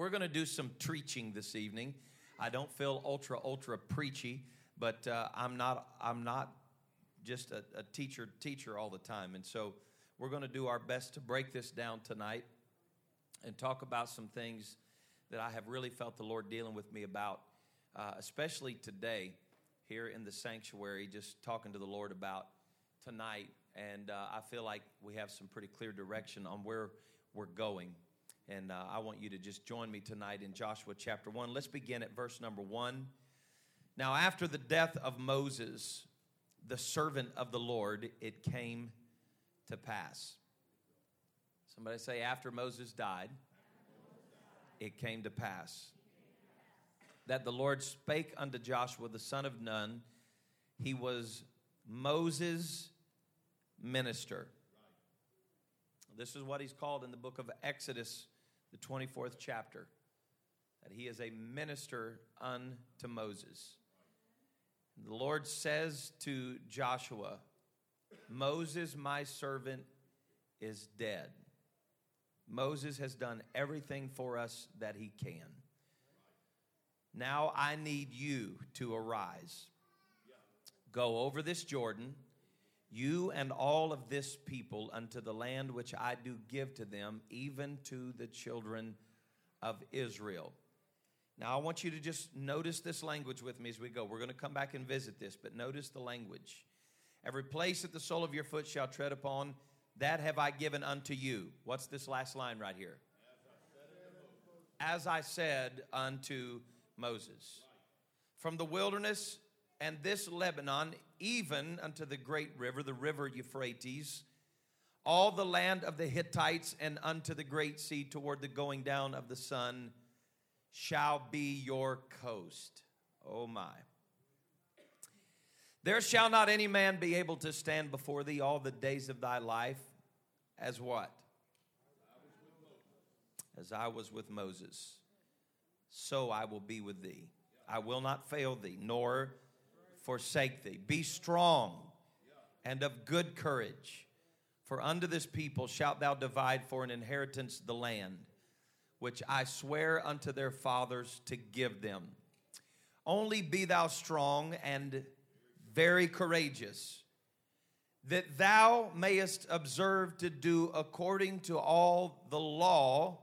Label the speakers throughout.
Speaker 1: we're going to do some preaching this evening. I don't feel ultra ultra preachy, but uh, I'm not I'm not just a, a teacher teacher all the time, and so we're going to do our best to break this down tonight and talk about some things that I have really felt the Lord dealing with me about, uh, especially today here in the sanctuary, just talking to the Lord about tonight. And uh, I feel like we have some pretty clear direction on where we're going. And uh, I want you to just join me tonight in Joshua chapter 1. Let's begin at verse number 1. Now, after the death of Moses, the servant of the Lord, it came to pass. Somebody say, after Moses died, it came to pass that the Lord spake unto Joshua the son of Nun. He was Moses' minister. This is what he's called in the book of Exodus, the 24th chapter, that he is a minister unto Moses. The Lord says to Joshua, Moses, my servant, is dead. Moses has done everything for us that he can. Now I need you to arise. Go over this Jordan, you and all of this people, unto the land which I do give to them, even to the children of Israel. Now, I want you to just notice this language with me as we go. We're going to come back and visit this, but notice the language. Every place that the sole of your foot shall tread upon, that have I given unto you. What's this last line right here? As I said unto Moses. From the wilderness and this Lebanon, even unto the great river, the river Euphrates, all the land of the Hittites, and unto the great sea toward the going down of the sun, shall be your coast. Oh my. There shall not any man be able to stand before thee all the days of thy life, as what? As I was with Moses so I will be with thee. I will not fail thee, nor forsake thee. Be strong and of good courage, for unto this people shalt thou divide for an inheritance the land which I swear unto their fathers to give them. Only be thou strong and very courageous, that thou mayest observe to do according to all the law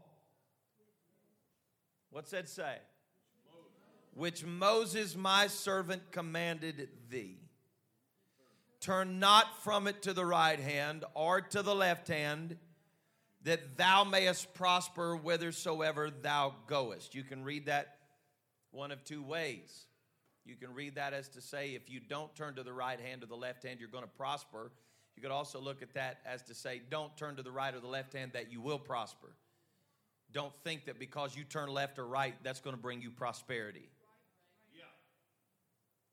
Speaker 1: What's that say? Which Moses, my servant, commanded thee. Turn not from it to the right hand or to the left hand, that thou mayest prosper whithersoever thou goest. You can read that one of two ways. You can read that as to say, if you don't turn to the right hand or the left hand, you're going to prosper. You could also look at that as to say, don't turn to the right or the left hand, that you will prosper. Don't think that because you turn left or right, that's going to bring you prosperity.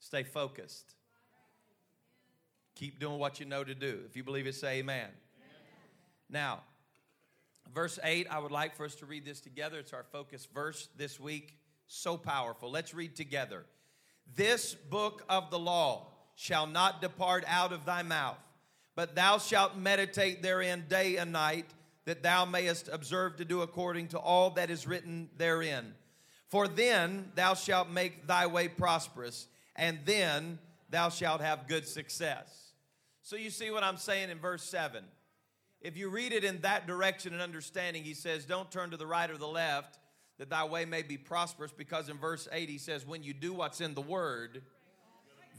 Speaker 1: Stay focused. Keep doing what you know to do. If you believe it, say amen. amen. Now, verse 8, I would like for us to read this together. It's our focus verse this week. So powerful. Let's read together. This book of the law shall not depart out of thy mouth, but thou shalt meditate therein day and night that thou mayest observe to do according to all that is written therein. For then thou shalt make thy way prosperous, and then thou shalt have good success. So you see what I'm saying in verse 7. If you read it in that direction and understanding, he says, Don't turn to the right or the left, that thy way may be prosperous, because in verse 8 he says, When you do what's in the word,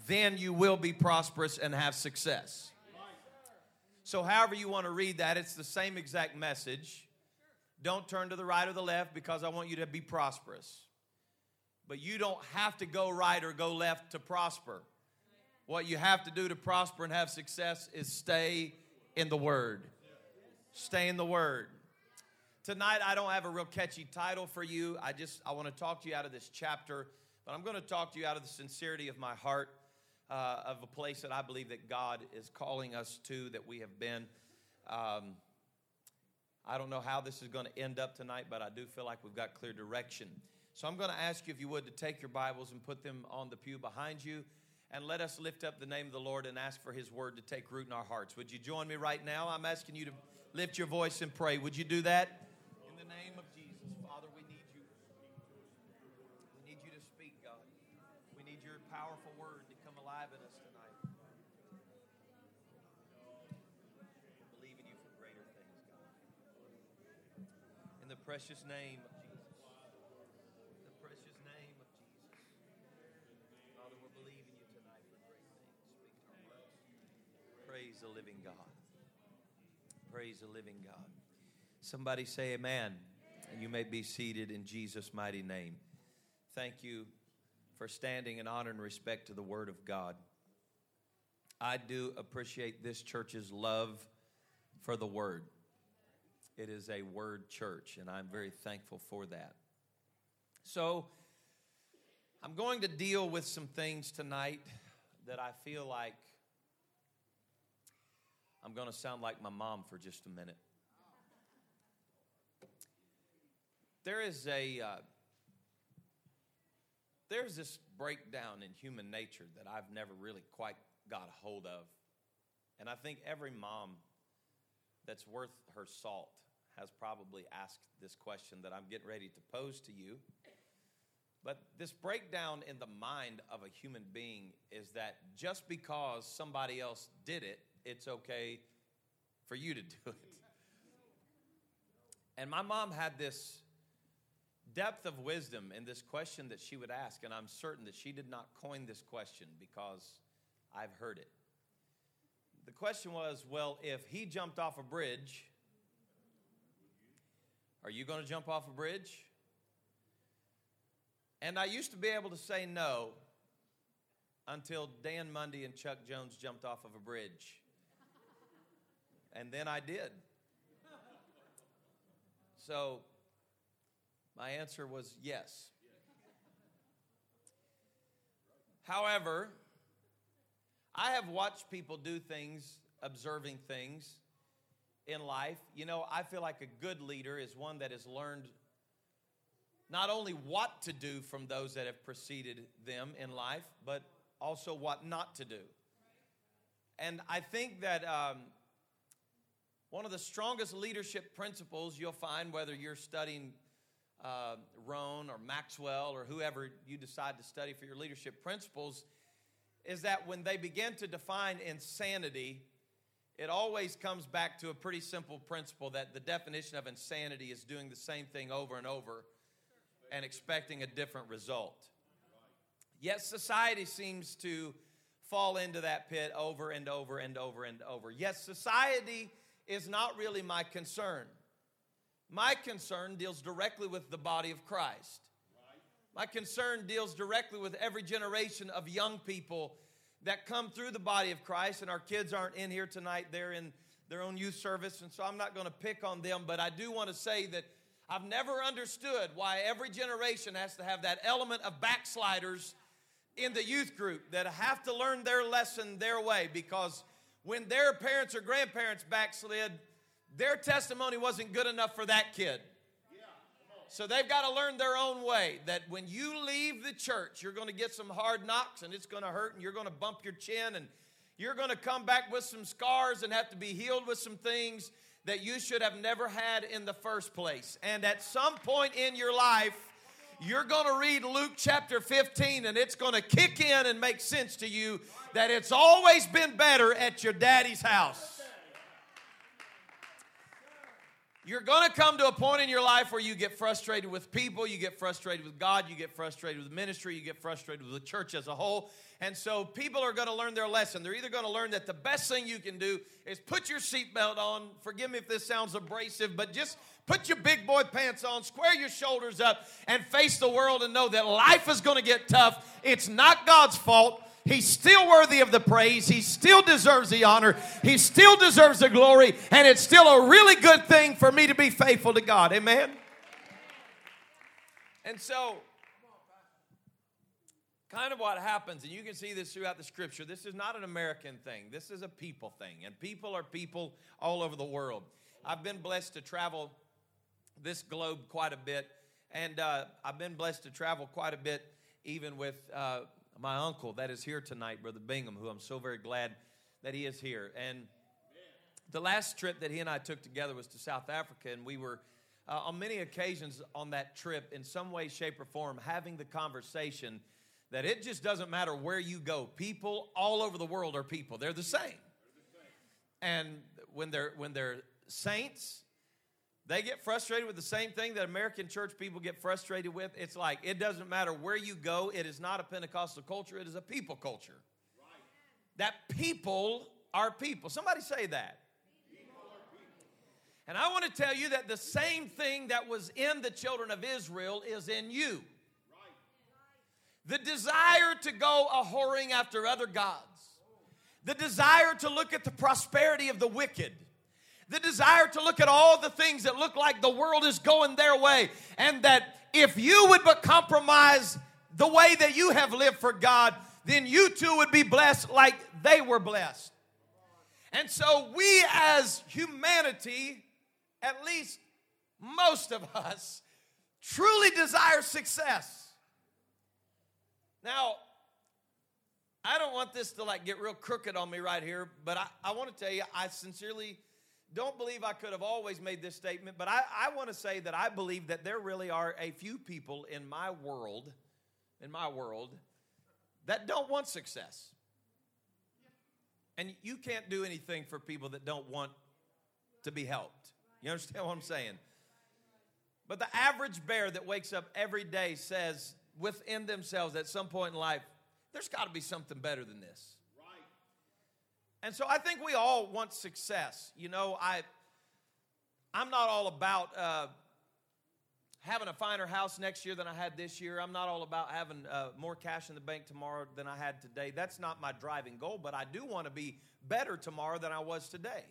Speaker 1: then you will be prosperous and have success. So, however you want to read that, it's the same exact message. Don't turn to the right or the left because I want you to be prosperous. But you don't have to go right or go left to prosper. What you have to do to prosper and have success is stay in the Word. Stay in the Word. Tonight, I don't have a real catchy title for you. I just I want to talk to you out of this chapter, but I'm going to talk to you out of the sincerity of my heart uh, of a place that I believe that God is calling us to, that we have been. Um, I don't know how this is going to end up tonight, but I do feel like we've got clear direction. So I'm going to ask you, if you would, to take your Bibles and put them on the pew behind you. And let us lift up the name of the Lord and ask for his word to take root in our hearts. Would you join me right now? I'm asking you to lift your voice and pray. Would you do that? In the name of Jesus, Father, we need you. We need you to speak, God. We need your powerful word to come alive in us tonight. Believe in you for greater things, God. In the precious name the living God. Praise the living God. Somebody say amen. And you may be seated in Jesus' mighty name. Thank you for standing in honor and respect to the Word of God. I do appreciate this church's love for the Word. It is a Word church, and I'm very thankful for that. So, I'm going to deal with some things tonight that I feel like I'm going to sound like my mom for just a minute. There is a uh, there's this breakdown in human nature that I've never really quite got a hold of, and I think every mom that's worth her salt has probably asked this question that I'm getting ready to pose to you. But this breakdown in the mind of a human being is that just because somebody else did it, it's okay for you to do it. And my mom had this depth of wisdom in this question that she would ask, and I'm certain that she did not coin this question because I've heard it. The question was well, if he jumped off a bridge, are you going to jump off a bridge? And I used to be able to say no until Dan Mundy and Chuck Jones jumped off of a bridge. And then I did. So my answer was yes. However, I have watched people do things, observing things in life. You know, I feel like a good leader is one that has learned not only what to do from those that have preceded them in life, but also what not to do. And I think that um, one of the strongest leadership principles you'll find, whether you're studying uh, Rohn or Maxwell or whoever you decide to study for your leadership principles, is that when they begin to define insanity, it always comes back to a pretty simple principle that the definition of insanity is doing the same thing over and over and expecting a different result. Yet society seems to fall into that pit over and over and over and over. Yes, society is not really my concern. My concern deals directly with the body of Christ. My concern deals directly with every generation of young people that come through the body of Christ, and our kids aren't in here tonight. They're in their own youth service, and so I'm not going to pick on them, but I do want to say that I've never understood why every generation has to have that element of backsliders in the youth group that have to learn their lesson their way because when their parents or grandparents backslid, their testimony wasn't good enough for that kid. So they've got to learn their own way that when you leave the church, you're going to get some hard knocks and it's going to hurt and you're going to bump your chin and you're going to come back with some scars and have to be healed with some things that you should have never had in the first place. And at some point in your life, you're going to read Luke chapter 15 and it's going to kick in and make sense to you that it's always been better at your daddy's house. You're going to come to a point in your life where you get frustrated with people, you get frustrated with God, you get frustrated with ministry, you get frustrated with the church as a whole. And so people are going to learn their lesson. They're either going to learn that the best thing you can do is put your seatbelt on. Forgive me if this sounds abrasive, but just put your big boy pants on, square your shoulders up, and face the world and know that life is going to get tough. It's not God's fault. He's still worthy of the praise. He still deserves the honor. He still deserves the glory. And it's still a really good thing for me to be faithful to God. Amen? And so, kind of what happens, and you can see this throughout the scripture, this is not an American thing. This is a people thing. And people are people all over the world. I've been blessed to travel this globe quite a bit. And uh, I've been blessed to travel quite a bit even with uh, my uncle that is here tonight, Brother Bingham, who I'm so very glad that he is here. And the last trip that he and I took together was to South Africa, and we were uh, on many occasions on that trip, in some way, shape, or form, having the conversation that it just doesn't matter where you go. People all over the world are people. They're the same. And when they're when they're saints, they get frustrated with the same thing that American church people get frustrated with. It's like it doesn't matter where you go, it is not a Pentecostal culture, it is a people culture. Right. That people are people. Somebody say that. And I want to tell you that the same thing that was in the children of Israel is in you. The desire to go a whoring after other gods, the desire to look at the prosperity of the wicked, the desire to look at all the things that look like the world is going their way, and that if you would but compromise the way that you have lived for God, then you too would be blessed like they were blessed. And so, we as humanity at least most of us, truly desire success. Now, I don't want this to like get real crooked on me right here, but I, I want to tell you, I sincerely don't believe I could have always made this statement, but I, I want to say that I believe that there really are a few people in my world, in my world, that don't want success. And you can't do anything for people that don't want to be helped. You understand what I'm saying? But the average bear that wakes up every day says within themselves at some point in life, there's got to be something better than this. And so I think we all want success. You know, I I'm not all about uh, having a finer house next year than I had this year. I'm not all about having uh, more cash in the bank tomorrow than I had today. That's not my driving goal, but I do want to be better tomorrow than I was today.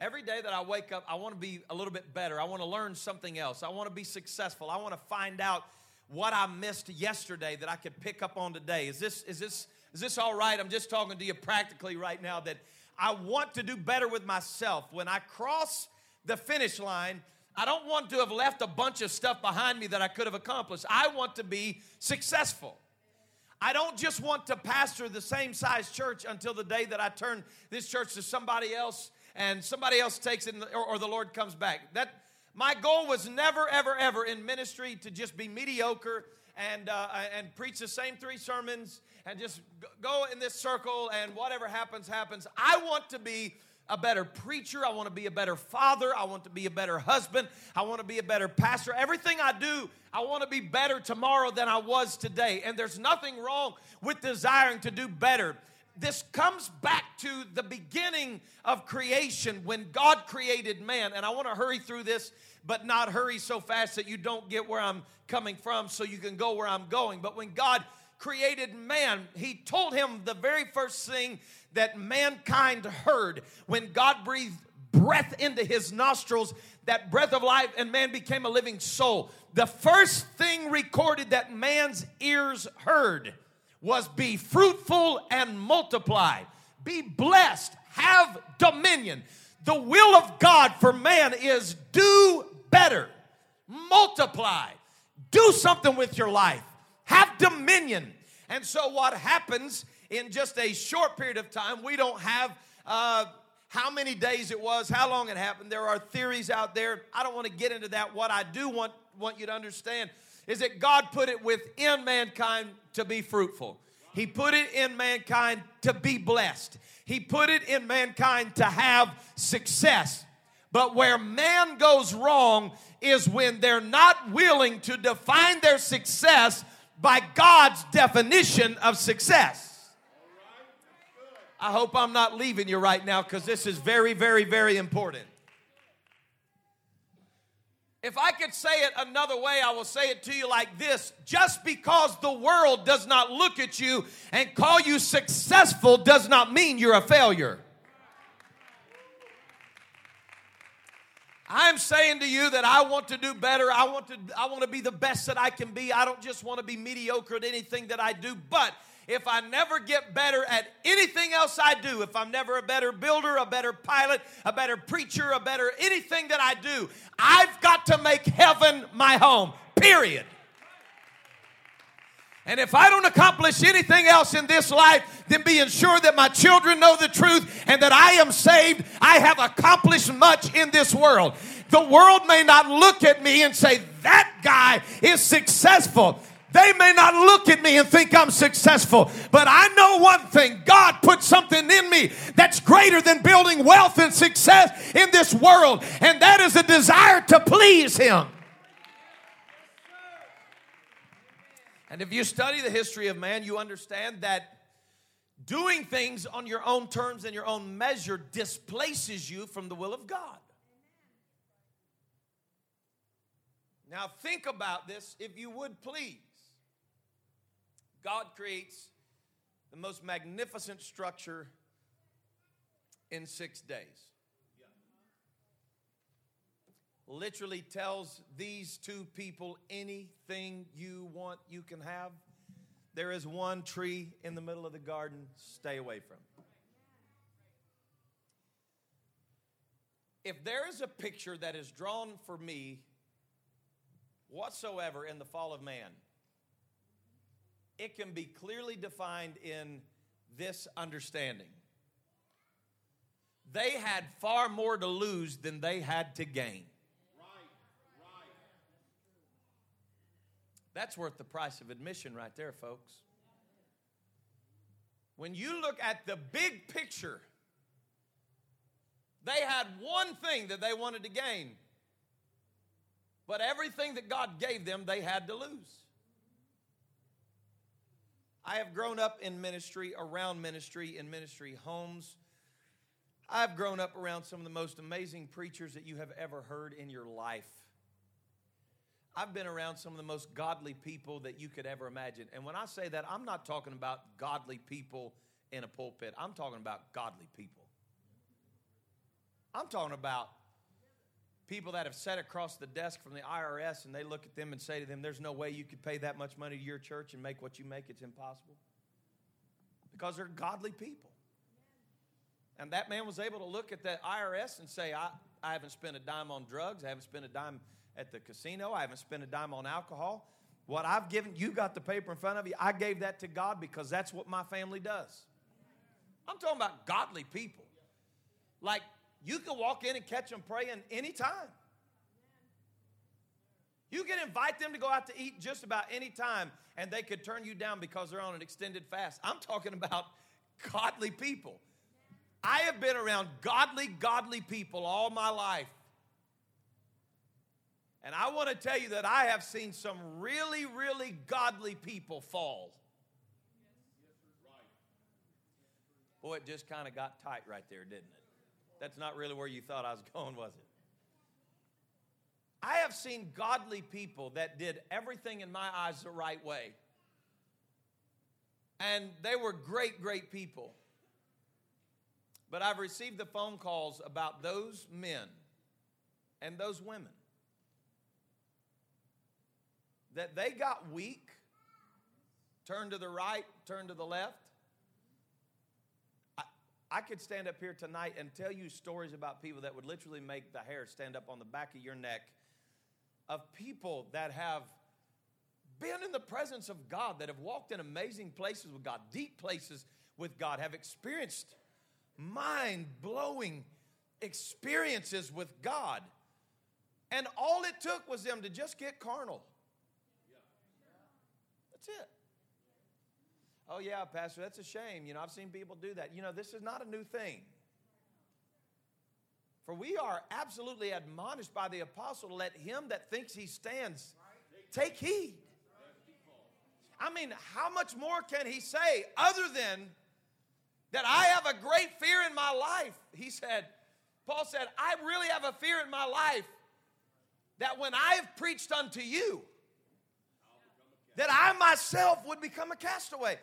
Speaker 1: Every day that I wake up, I want to be a little bit better. I want to learn something else. I want to be successful. I want to find out what I missed yesterday that I could pick up on today. Is this is this is this all right? I'm just talking to you practically right now that I want to do better with myself. When I cross the finish line, I don't want to have left a bunch of stuff behind me that I could have accomplished. I want to be successful. I don't just want to pastor the same size church until the day that I turn this church to somebody else and somebody else takes it or, or the Lord comes back. That my goal was never, ever, ever in ministry to just be mediocre and uh, and preach the same three sermons and just go in this circle and whatever happens happens. I want to be a better preacher. I want to be a better father. I want to be a better husband. I want to be a better pastor. Everything I do, I want to be better tomorrow than I was today. And there's nothing wrong with desiring to do better this comes back to the beginning of creation when God created man. And I want to hurry through this, but not hurry so fast that you don't get where I'm coming from so you can go where I'm going. But when God created man, he told him the very first thing that mankind heard when God breathed breath into his nostrils, that breath of life, and man became a living soul. The first thing recorded that man's ears heard was be fruitful and multiply, be blessed, have dominion. The will of God for man is do better, multiply, do something with your life, have dominion. And so, what happens in just a short period of time, we don't have uh, how many days it was, how long it happened. There are theories out there. I don't want to get into that. What I do want, want you to understand is that God put it within mankind to be fruitful. He put it in mankind to be blessed. He put it in mankind to have success. But where man goes wrong is when they're not willing to define their success by God's definition of success. I hope I'm not leaving you right now because this is very, very, very important. If I could say it another way, I will say it to you like this just because the world does not look at you and call you successful does not mean you're a failure. I'm saying to you that I want to do better. I want to I want to be the best that I can be. I don't just want to be mediocre at anything that I do, but if I never get better at anything else I do, if I'm never a better builder, a better pilot, a better preacher, a better anything that I do, I've got to make heaven my home, period. And if I don't accomplish anything else in this life than being sure that my children know the truth and that I am saved, I have accomplished much in this world. The world may not look at me and say, that guy is successful. They may not look at me and think I'm successful, but I know one thing God put something in me that's greater than building wealth and success in this world, and that is a desire to please Him. And if you study the history of man, you understand that doing things on your own terms and your own measure displaces you from the will of God. Now, think about this, if you would please. God creates the most magnificent structure in six days. Literally tells these two people anything you want, you can have. There is one tree in the middle of the garden, stay away from. If there is a picture that is drawn for me whatsoever in the fall of man, it can be clearly defined in this understanding. They had far more to lose than they had to gain. That's worth the price of admission right there, folks. When you look at the big picture, they had one thing that they wanted to gain, but everything that God gave them, they had to lose. I have grown up in ministry, around ministry, in ministry homes. I've grown up around some of the most amazing preachers that you have ever heard in your life. I've been around some of the most godly people that you could ever imagine. And when I say that, I'm not talking about godly people in a pulpit, I'm talking about godly people. I'm talking about people that have sat across the desk from the IRS and they look at them and say to them, There's no way you could pay that much money to your church and make what you make. It's impossible. Because they're godly people. And that man was able to look at the IRS and say, I, I haven't spent a dime on drugs. I haven't spent a dime at the casino. I haven't spent a dime on alcohol. What I've given, you got the paper in front of you. I gave that to God because that's what my family does. I'm talking about godly people. Like you can walk in and catch them praying anytime. You can invite them to go out to eat just about any time, and they could turn you down because they're on an extended fast. I'm talking about godly people. I have been around godly, godly people all my life. And I want to tell you that I have seen some really, really godly people fall. Boy, it just kind of got tight right there, didn't it? That's not really where you thought I was going, was it? I have seen godly people that did everything in my eyes the right way. And they were great, great people. But I've received the phone calls about those men and those women that they got weak, turned to the right, turned to the left, I could stand up here tonight and tell you stories about people that would literally make the hair stand up on the back of your neck of people that have been in the presence of God, that have walked in amazing places with God, deep places with God, have experienced mind blowing experiences with God. And all it took was them to just get carnal. It. Oh, yeah, Pastor, that's a shame. You know, I've seen people do that. You know, this is not a new thing. For we are absolutely admonished by the apostle to let him that thinks he stands take heed. I mean, how much more can he say other than that I have a great fear in my life? He said, Paul said, I really have a fear in my life that when I have preached unto you, that I myself would become a castaway.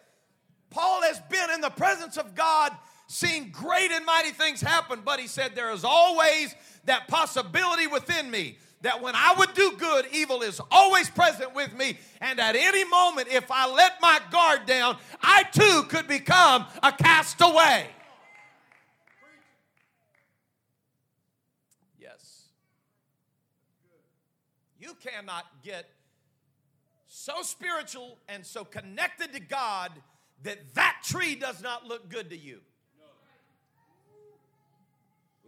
Speaker 1: Paul has been in the presence of God, seeing great and mighty things happen, but he said, There is always that possibility within me that when I would do good, evil is always present with me. And at any moment, if I let my guard down, I too could become a castaway. Yes. You cannot get so spiritual and so connected to God that that tree does not look good to you.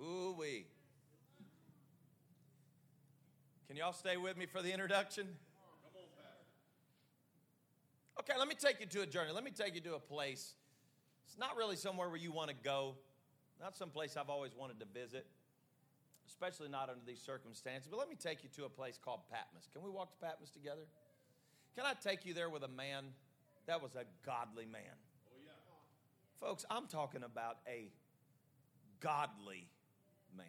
Speaker 1: Ooh wee. Can y'all stay with me for the introduction? Okay, let me take you to a journey. Let me take you to a place. It's not really somewhere where you want to go, not some place I've always wanted to visit, especially not under these circumstances. But let me take you to a place called Patmos. Can we walk to Patmos together? Can I take you there with a man that was a godly man? Oh, yeah. Folks, I'm talking about a godly man.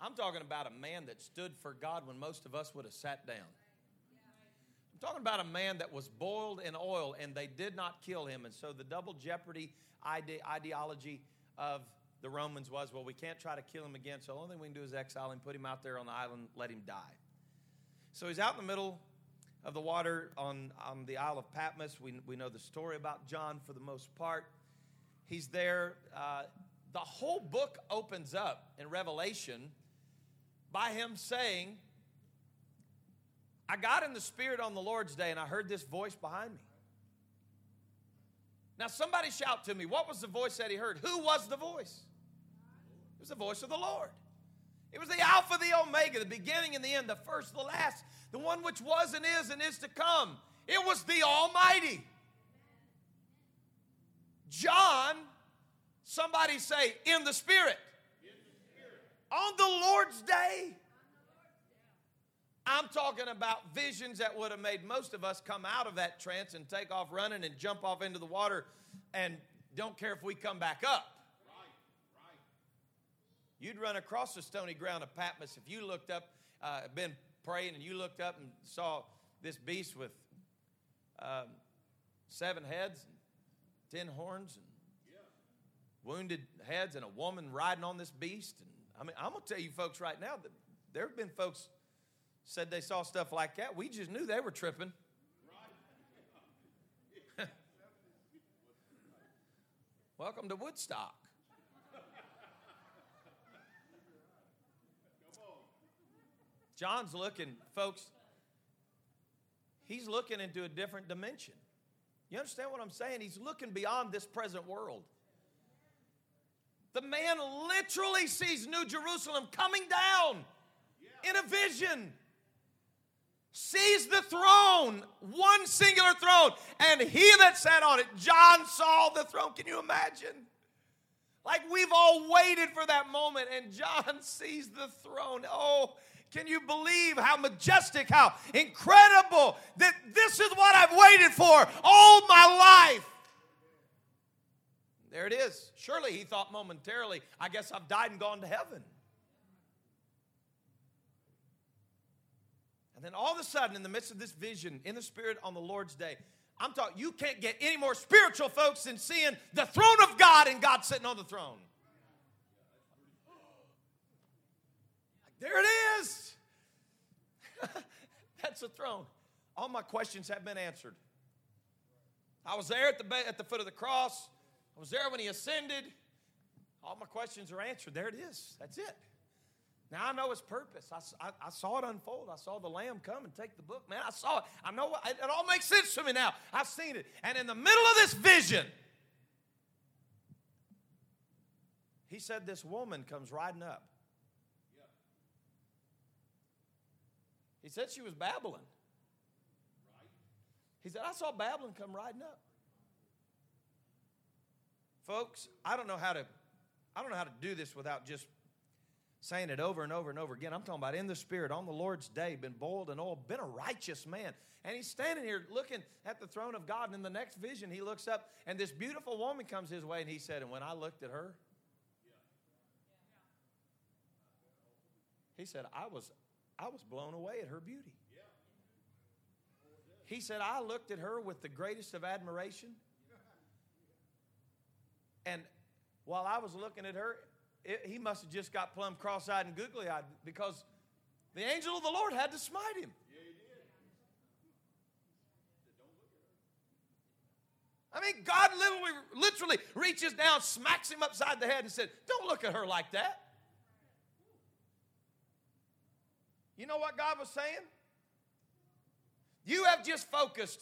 Speaker 1: I'm talking about a man that stood for God when most of us would have sat down. I'm talking about a man that was boiled in oil and they did not kill him. And so the double jeopardy ide- ideology of the Romans was well, we can't try to kill him again, so the only thing we can do is exile him, put him out there on the island, let him die. So he's out in the middle of the water on, on the Isle of Patmos. We, we know the story about John for the most part. He's there. Uh, the whole book opens up in Revelation by him saying, I got in the Spirit on the Lord's day and I heard this voice behind me. Now, somebody shout to me, what was the voice that he heard? Who was the voice? It was the voice of the Lord. It was the Alpha, the Omega, the beginning and the end, the first, the last, the one which was and is and is to come. It was the Almighty. John, somebody say, in the Spirit. On the Lord's day. I'm talking about visions that would have made most of us come out of that trance and take off running and jump off into the water and don't care if we come back up. You'd run across the stony ground of Patmos if you looked up, uh, been praying, and you looked up and saw this beast with um, seven heads, and ten horns, and wounded heads, and a woman riding on this beast. And I mean, I'm gonna tell you, folks, right now that there have been folks said they saw stuff like that. We just knew they were tripping. Welcome to Woodstock. John's looking, folks, he's looking into a different dimension. You understand what I'm saying? He's looking beyond this present world. The man literally sees New Jerusalem coming down in a vision sees the throne, one singular throne, and he that sat on it, John saw the throne. Can you imagine? Like we've all waited for that moment, and John sees the throne. Oh, can you believe how majestic, how incredible that this is what I've waited for all my life? There it is. Surely he thought momentarily, I guess I've died and gone to heaven. And then all of a sudden, in the midst of this vision, in the Spirit on the Lord's day, I'm talking, you can't get any more spiritual, folks, than seeing the throne of God and God sitting on the throne. There it is. That's the throne. All my questions have been answered. I was there at the, at the foot of the cross. I was there when he ascended. All my questions are answered. There it is. That's it. Now I know his purpose. I, I, I, saw it unfold. I saw the lamb come and take the book. Man, I saw it. I know it, it all makes sense to me now. I've seen it. And in the middle of this vision, he said, This woman comes riding up. He said she was babbling. He said, I saw Babylon come riding up. Folks, I don't know how to I don't know how to do this without just saying it over and over and over again. I'm talking about in the Spirit on the Lord's day, been boiled in oil, been a righteous man. And he's standing here looking at the throne of God. And in the next vision, he looks up, and this beautiful woman comes his way, and he said, And when I looked at her, he said, I was, I was blown away at her beauty. He said, I looked at her with the greatest of admiration. And while I was looking at her, it, he must have just got plumb cross eyed and googly eyed because the angel of the Lord had to smite him. I mean, God literally, literally reaches down, smacks him upside the head, and said, Don't look at her like that. You know what God was saying? You have just focused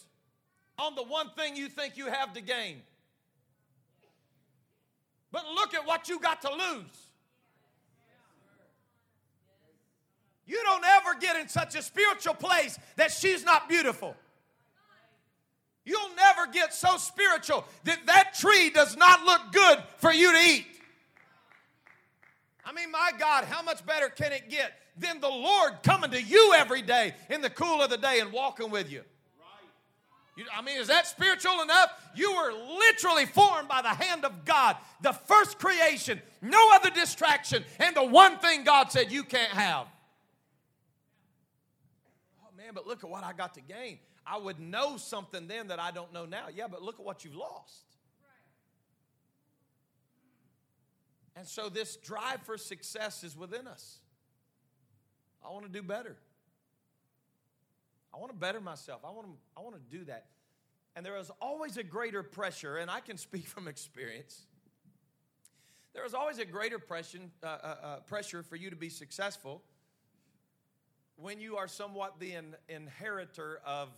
Speaker 1: on the one thing you think you have to gain. But look at what you got to lose. You don't ever get in such a spiritual place that she's not beautiful. You'll never get so spiritual that that tree does not look good for you to eat. I mean, my God, how much better can it get than the Lord coming to you every day in the cool of the day and walking with you? You, I mean, is that spiritual enough? You were literally formed by the hand of God, the first creation, no other distraction, and the one thing God said you can't have. Oh man, but look at what I got to gain. I would know something then that I don't know now. Yeah, but look at what you've lost. And so this drive for success is within us. I want to do better. I want to better myself. I want to, I want to do that. And there is always a greater pressure, and I can speak from experience. There is always a greater pressure, uh, uh, uh, pressure for you to be successful when you are somewhat the in, inheritor of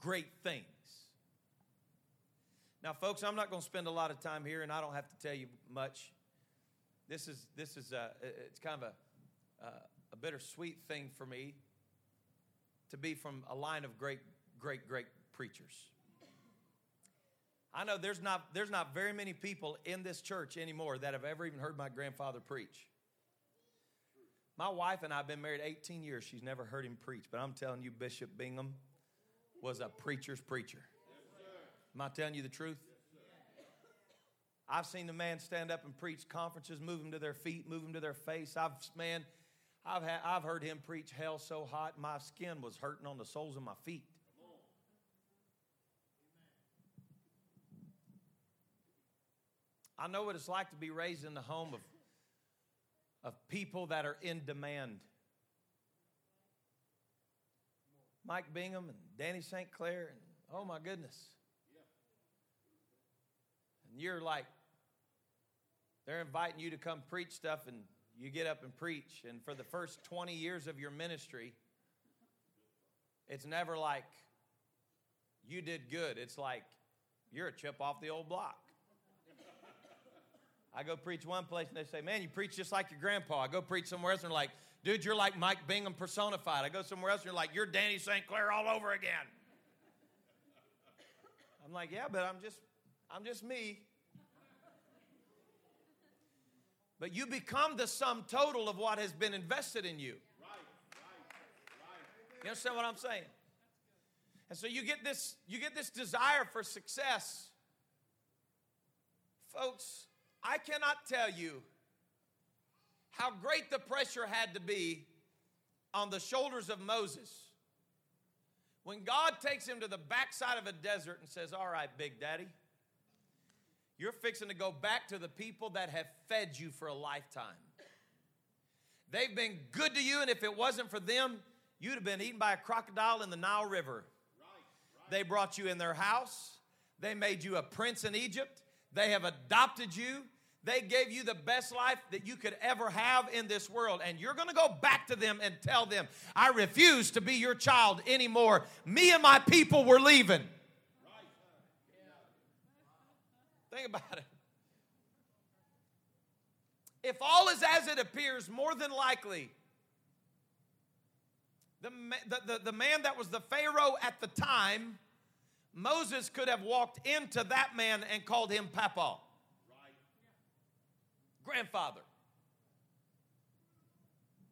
Speaker 1: great things. Now, folks, I'm not going to spend a lot of time here, and I don't have to tell you much. This is this is a, it's kind of a a bittersweet thing for me to be from a line of great, great, great preachers. I know there's not, there's not very many people in this church anymore that have ever even heard my grandfather preach. My wife and I have been married 18 years. She's never heard him preach, but I'm telling you, Bishop Bingham was a preacher's preacher. Am I telling you the truth? I've seen the man stand up and preach conferences, move them to their feet, move them to their face. I've, man, I've, had, I've heard him preach hell so hot, my skin was hurting on the soles of my feet. I know what it's like to be raised in the home of, of people that are in demand. Mike Bingham and Danny St. Clair, and oh my goodness. And you're like, they're inviting you to come preach stuff, and you get up and preach, and for the first 20 years of your ministry, it's never like you did good. It's like you're a chip off the old block. I go preach one place and they say, Man, you preach just like your grandpa. I go preach somewhere else and they're like, Dude, you're like Mike Bingham personified. I go somewhere else and you're like, You're Danny St. Clair all over again. I'm like, Yeah, but I'm just, I'm just me. But you become the sum total of what has been invested in you. You understand what I'm saying? And so you get this, you get this desire for success. Folks, I cannot tell you how great the pressure had to be on the shoulders of Moses when God takes him to the backside of a desert and says, All right, Big Daddy, you're fixing to go back to the people that have fed you for a lifetime. They've been good to you, and if it wasn't for them, you'd have been eaten by a crocodile in the Nile River. Right, right. They brought you in their house, they made you a prince in Egypt, they have adopted you. They gave you the best life that you could ever have in this world. And you're going to go back to them and tell them, I refuse to be your child anymore. Me and my people were leaving. Think about it. If all is as it appears, more than likely, the, the, the, the man that was the Pharaoh at the time, Moses could have walked into that man and called him Papa. Grandfather.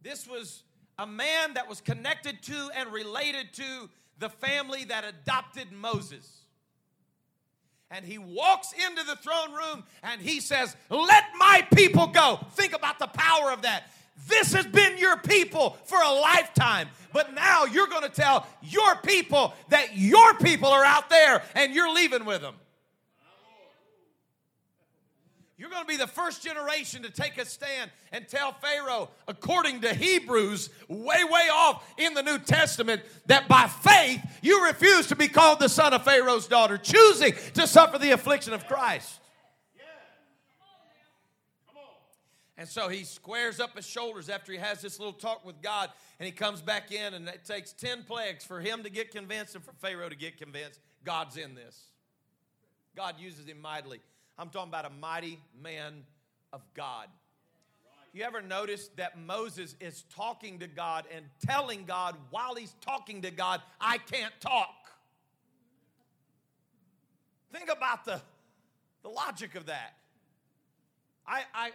Speaker 1: This was a man that was connected to and related to the family that adopted Moses and he walks into the throne room and he says, Let my people go. Think about the power of that. This has been your people for a lifetime, but now you're going to tell your people that your people are out there and you're leaving with them. You're going to be the first generation to take a stand and tell Pharaoh, according to Hebrews, way, way off in the New Testament, that by faith you refuse to be called the son of Pharaoh's daughter, choosing to suffer the affliction of Christ. And so he squares up his shoulders after he has this little talk with God, and he comes back in, and it takes 10 plagues for him to get convinced and for Pharaoh to get convinced God's in this. God uses him mightily. I'm talking about a mighty man of God. You ever notice that Moses is talking to God and telling God while he's talking to God, I can't talk? Think about the, the logic of that. I, I,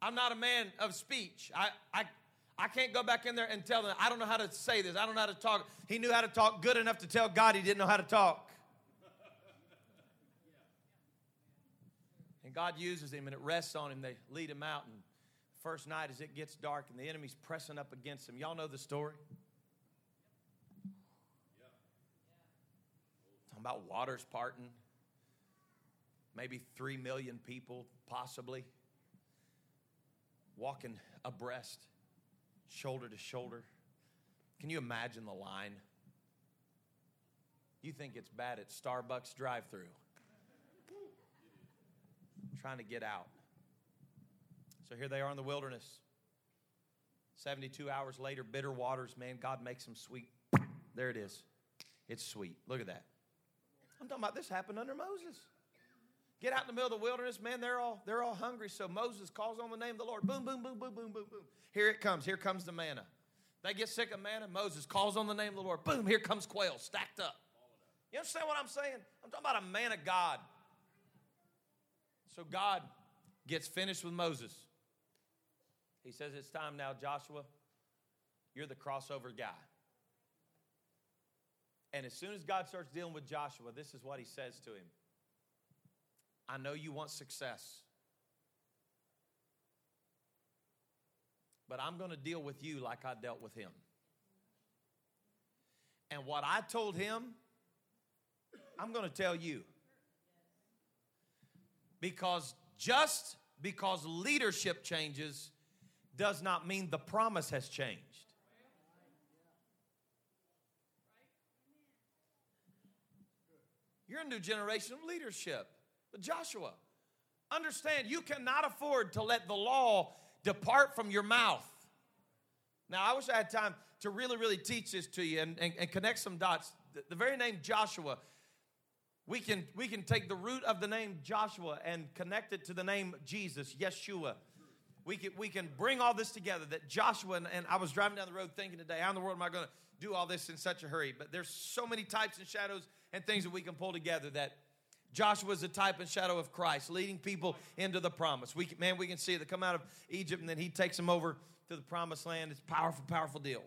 Speaker 1: I'm not a man of speech. I, I, I can't go back in there and tell them, I don't know how to say this. I don't know how to talk. He knew how to talk good enough to tell God he didn't know how to talk. And God uses him and it rests on him. They lead him out. And first night, as it gets dark and the enemy's pressing up against him, y'all know the story? Talking about waters parting, maybe three million people, possibly, walking abreast, shoulder to shoulder. Can you imagine the line? You think it's bad at Starbucks drive through trying to get out. So here they are in the wilderness. 72 hours later, bitter waters, man, God makes them sweet. There it is. It's sweet. Look at that. I'm talking about this happened under Moses. Get out in the middle of the wilderness, man, they're all they're all hungry. So Moses calls on the name of the Lord. Boom, boom, boom, boom, boom, boom, boom. Here it comes. Here comes the manna. They get sick of manna. Moses calls on the name of the Lord. Boom, here comes quail stacked up. You understand what I'm saying? I'm talking about a man of God. So God gets finished with Moses. He says, It's time now, Joshua. You're the crossover guy. And as soon as God starts dealing with Joshua, this is what he says to him I know you want success, but I'm going to deal with you like I dealt with him. And what I told him, I'm going to tell you. Because just because leadership changes does not mean the promise has changed. You're a new generation of leadership. But Joshua, understand you cannot afford to let the law depart from your mouth. Now, I wish I had time to really, really teach this to you and, and, and connect some dots. The, the very name Joshua we can, we can take the root of the name Joshua and connect it to the name Jesus, Yeshua. We can, we can bring all this together that Joshua, and, and I was driving down the road thinking today, how in the world am I going to do all this in such a hurry? But there's so many types and shadows and things that we can pull together that Joshua is a type and shadow of Christ, leading people into the promise. We can, man, we can see it. They come out of Egypt and then he takes them over to the promised land. It's powerful, powerful deal.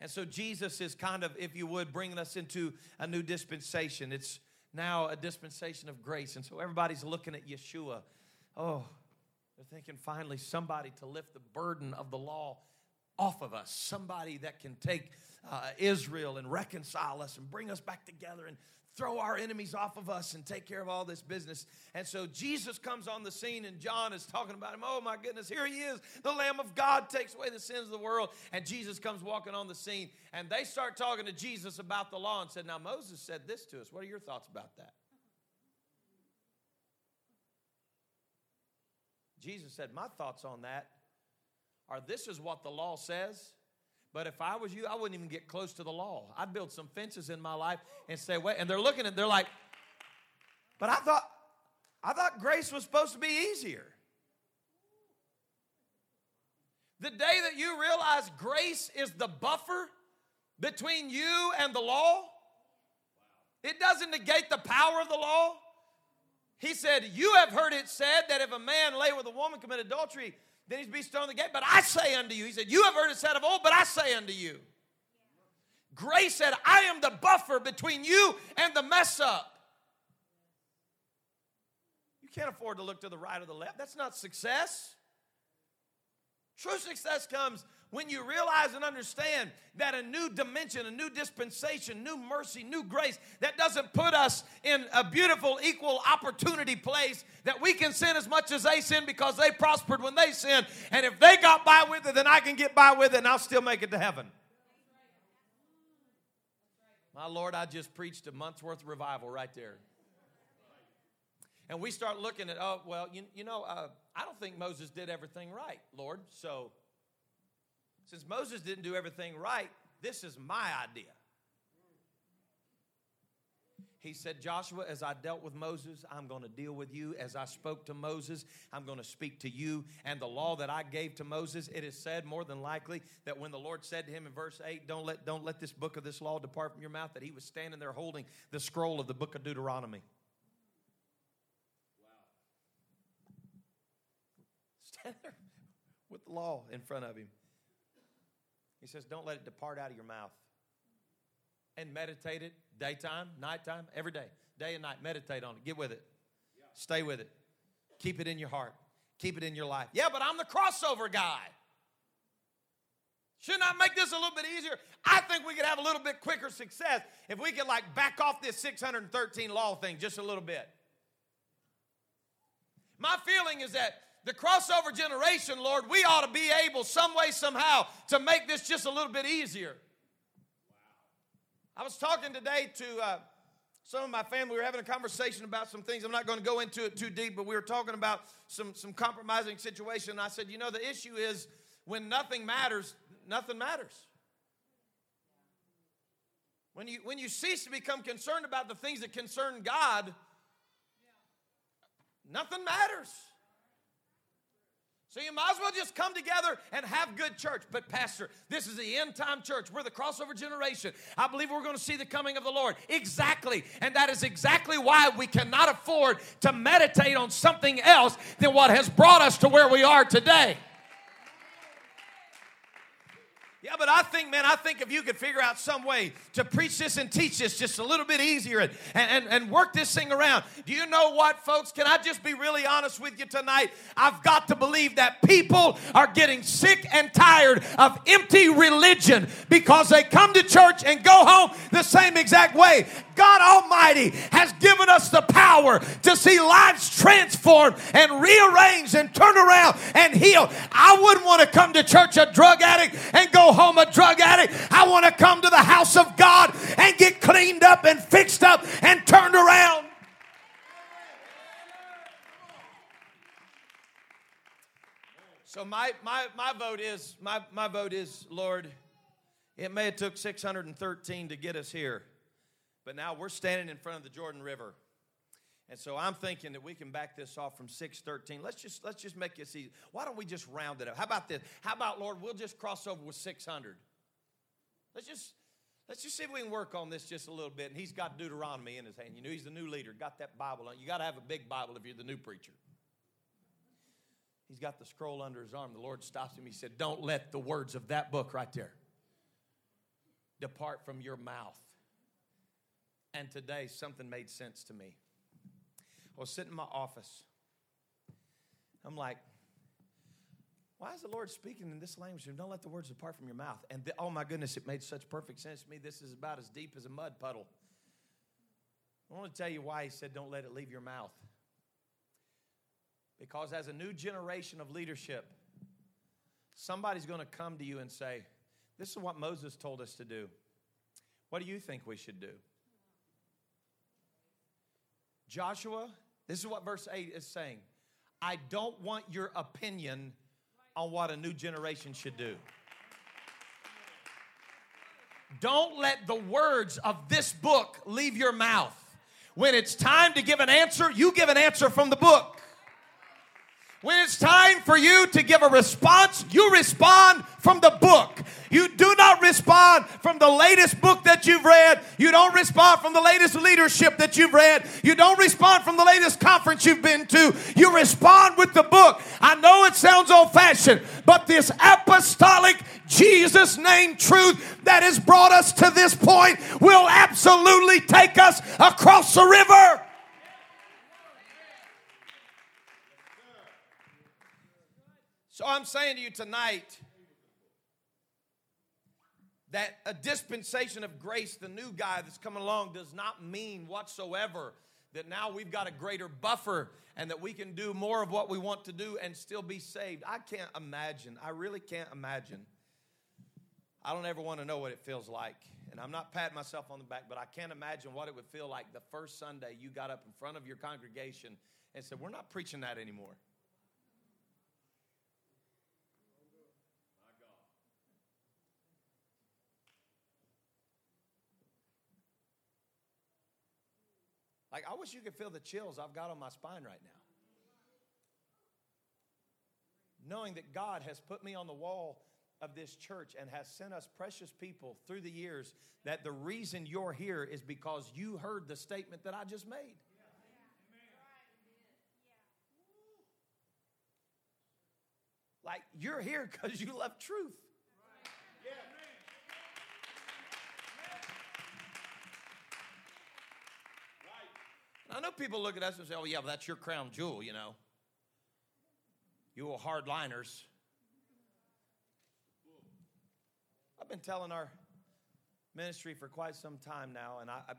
Speaker 1: And so Jesus is kind of, if you would, bringing us into a new dispensation. It's now a dispensation of grace. And so everybody's looking at Yeshua. Oh, they're thinking finally somebody to lift the burden of the law off of us, somebody that can take uh, Israel and reconcile us and bring us back together and throw our enemies off of us and take care of all this business. And so Jesus comes on the scene, and John is talking about him. Oh my goodness, here he is. The Lamb of God takes away the sins of the world. And Jesus comes walking on the scene, and they start talking to Jesus about the law and said, Now, Moses said this to us. What are your thoughts about that? Jesus said, My thoughts on that are this is what the law says but if I was you, I wouldn't even get close to the law. I'd build some fences in my life and say, wait. And they're looking at, they're like, but I thought, I thought grace was supposed to be easier. The day that you realize grace is the buffer between you and the law, it doesn't negate the power of the law. He said, You have heard it said that if a man lay with a woman, commit adultery, then he's be stoned gate. But I say unto you, he said, You have heard it said of old, but I say unto you. Grace said, I am the buffer between you and the mess up. You can't afford to look to the right or the left. That's not success. True success comes when you realize and understand that a new dimension, a new dispensation, new mercy, new grace, that doesn't put us in a beautiful, equal opportunity place that we can sin as much as they sin because they prospered when they sinned. And if they got by with it, then I can get by with it and I'll still make it to heaven. My Lord, I just preached a month's worth of revival right there. And we start looking at, oh, well, you, you know, uh, I don't think Moses did everything right, Lord. So since Moses didn't do everything right, this is my idea. He said, Joshua, as I dealt with Moses, I'm going to deal with you. As I spoke to Moses, I'm going to speak to you. And the law that I gave to Moses, it is said more than likely that when the Lord said to him in verse 8, Don't let, don't let this book of this law depart from your mouth, that he was standing there holding the scroll of the book of Deuteronomy. Wow. Stand there with the law in front of him. He says, Don't let it depart out of your mouth and meditate it daytime, nighttime, every day, day and night. Meditate on it. Get with it. Stay with it. Keep it in your heart. Keep it in your life. Yeah, but I'm the crossover guy. Shouldn't I make this a little bit easier? I think we could have a little bit quicker success if we could like back off this 613 law thing just a little bit. My feeling is that the crossover generation, Lord, we ought to be able some way, somehow, to make this just a little bit easier. I was talking today to uh, some of my family. We were having a conversation about some things. I'm not going to go into it too deep, but we were talking about some, some compromising situation. And I said, you know, the issue is when nothing matters, nothing matters. When you, when you cease to become concerned about the things that concern God, nothing matters. So you might as well just come together and have good church. But, Pastor, this is the end time church. We're the crossover generation. I believe we're going to see the coming of the Lord. Exactly. And that is exactly why we cannot afford to meditate on something else than what has brought us to where we are today. Yeah, but I think, man, I think if you could figure out some way to preach this and teach this just a little bit easier and, and, and work this thing around. Do you know what, folks? Can I just be really honest with you tonight? I've got to believe that people are getting sick and tired of empty religion because they come to church and go home the same exact way. God Almighty has given us the power to see lives transformed and rearranged and turn around and heal. I wouldn't want to come to church a drug addict and go home a drug addict. I want to come to the house of God and get cleaned up and fixed up and turned around. So my, my, my vote is my, my vote is Lord, it may have took 613 to get us here, but now we're standing in front of the Jordan River. And so I'm thinking that we can back this off from 613. Let's just let's just make it easy. Why don't we just round it up? How about this? How about Lord, we'll just cross over with 600. Let's just let's just see if we can work on this just a little bit. And he's got Deuteronomy in his hand. You know, he's the new leader, got that Bible on. You got to have a big Bible if you're the new preacher. He's got the scroll under his arm. The Lord stops him. He said, Don't let the words of that book right there depart from your mouth. And today, something made sense to me. I was sitting in my office. I'm like, why is the Lord speaking in this language? Don't let the words depart from your mouth. And the, oh my goodness, it made such perfect sense to me. This is about as deep as a mud puddle. I want to tell you why he said, don't let it leave your mouth. Because as a new generation of leadership, somebody's going to come to you and say, This is what Moses told us to do. What do you think we should do? Joshua, this is what verse 8 is saying. I don't want your opinion on what a new generation should do. Don't let the words of this book leave your mouth. When it's time to give an answer, you give an answer from the book. When it's time for you to give a response, you respond from the book. You do not respond from the latest book that you've read. You don't respond from the latest leadership that you've read. You don't respond from the latest conference you've been to. You respond with the book. I know it sounds old fashioned, but this apostolic Jesus name truth that has brought us to this point will absolutely take us across the river. So I'm saying to you tonight that a dispensation of grace, the new guy that's coming along, does not mean whatsoever that now we've got a greater buffer and that we can do more of what we want to do and still be saved. I can't imagine. I really can't imagine. I don't ever want to know what it feels like. And I'm not patting myself on the back, but I can't imagine what it would feel like the first Sunday you got up in front of your congregation and said, We're not preaching that anymore. Like, I wish you could feel the chills I've got on my spine right now. Knowing that God has put me on the wall of this church and has sent us precious people through the years that the reason you're here is because you heard the statement that I just made. Like you're here because you love truth. I know people look at us and say, oh, yeah, well, that's your crown jewel, you know. You are hardliners. I've been telling our ministry for quite some time now, and I, I,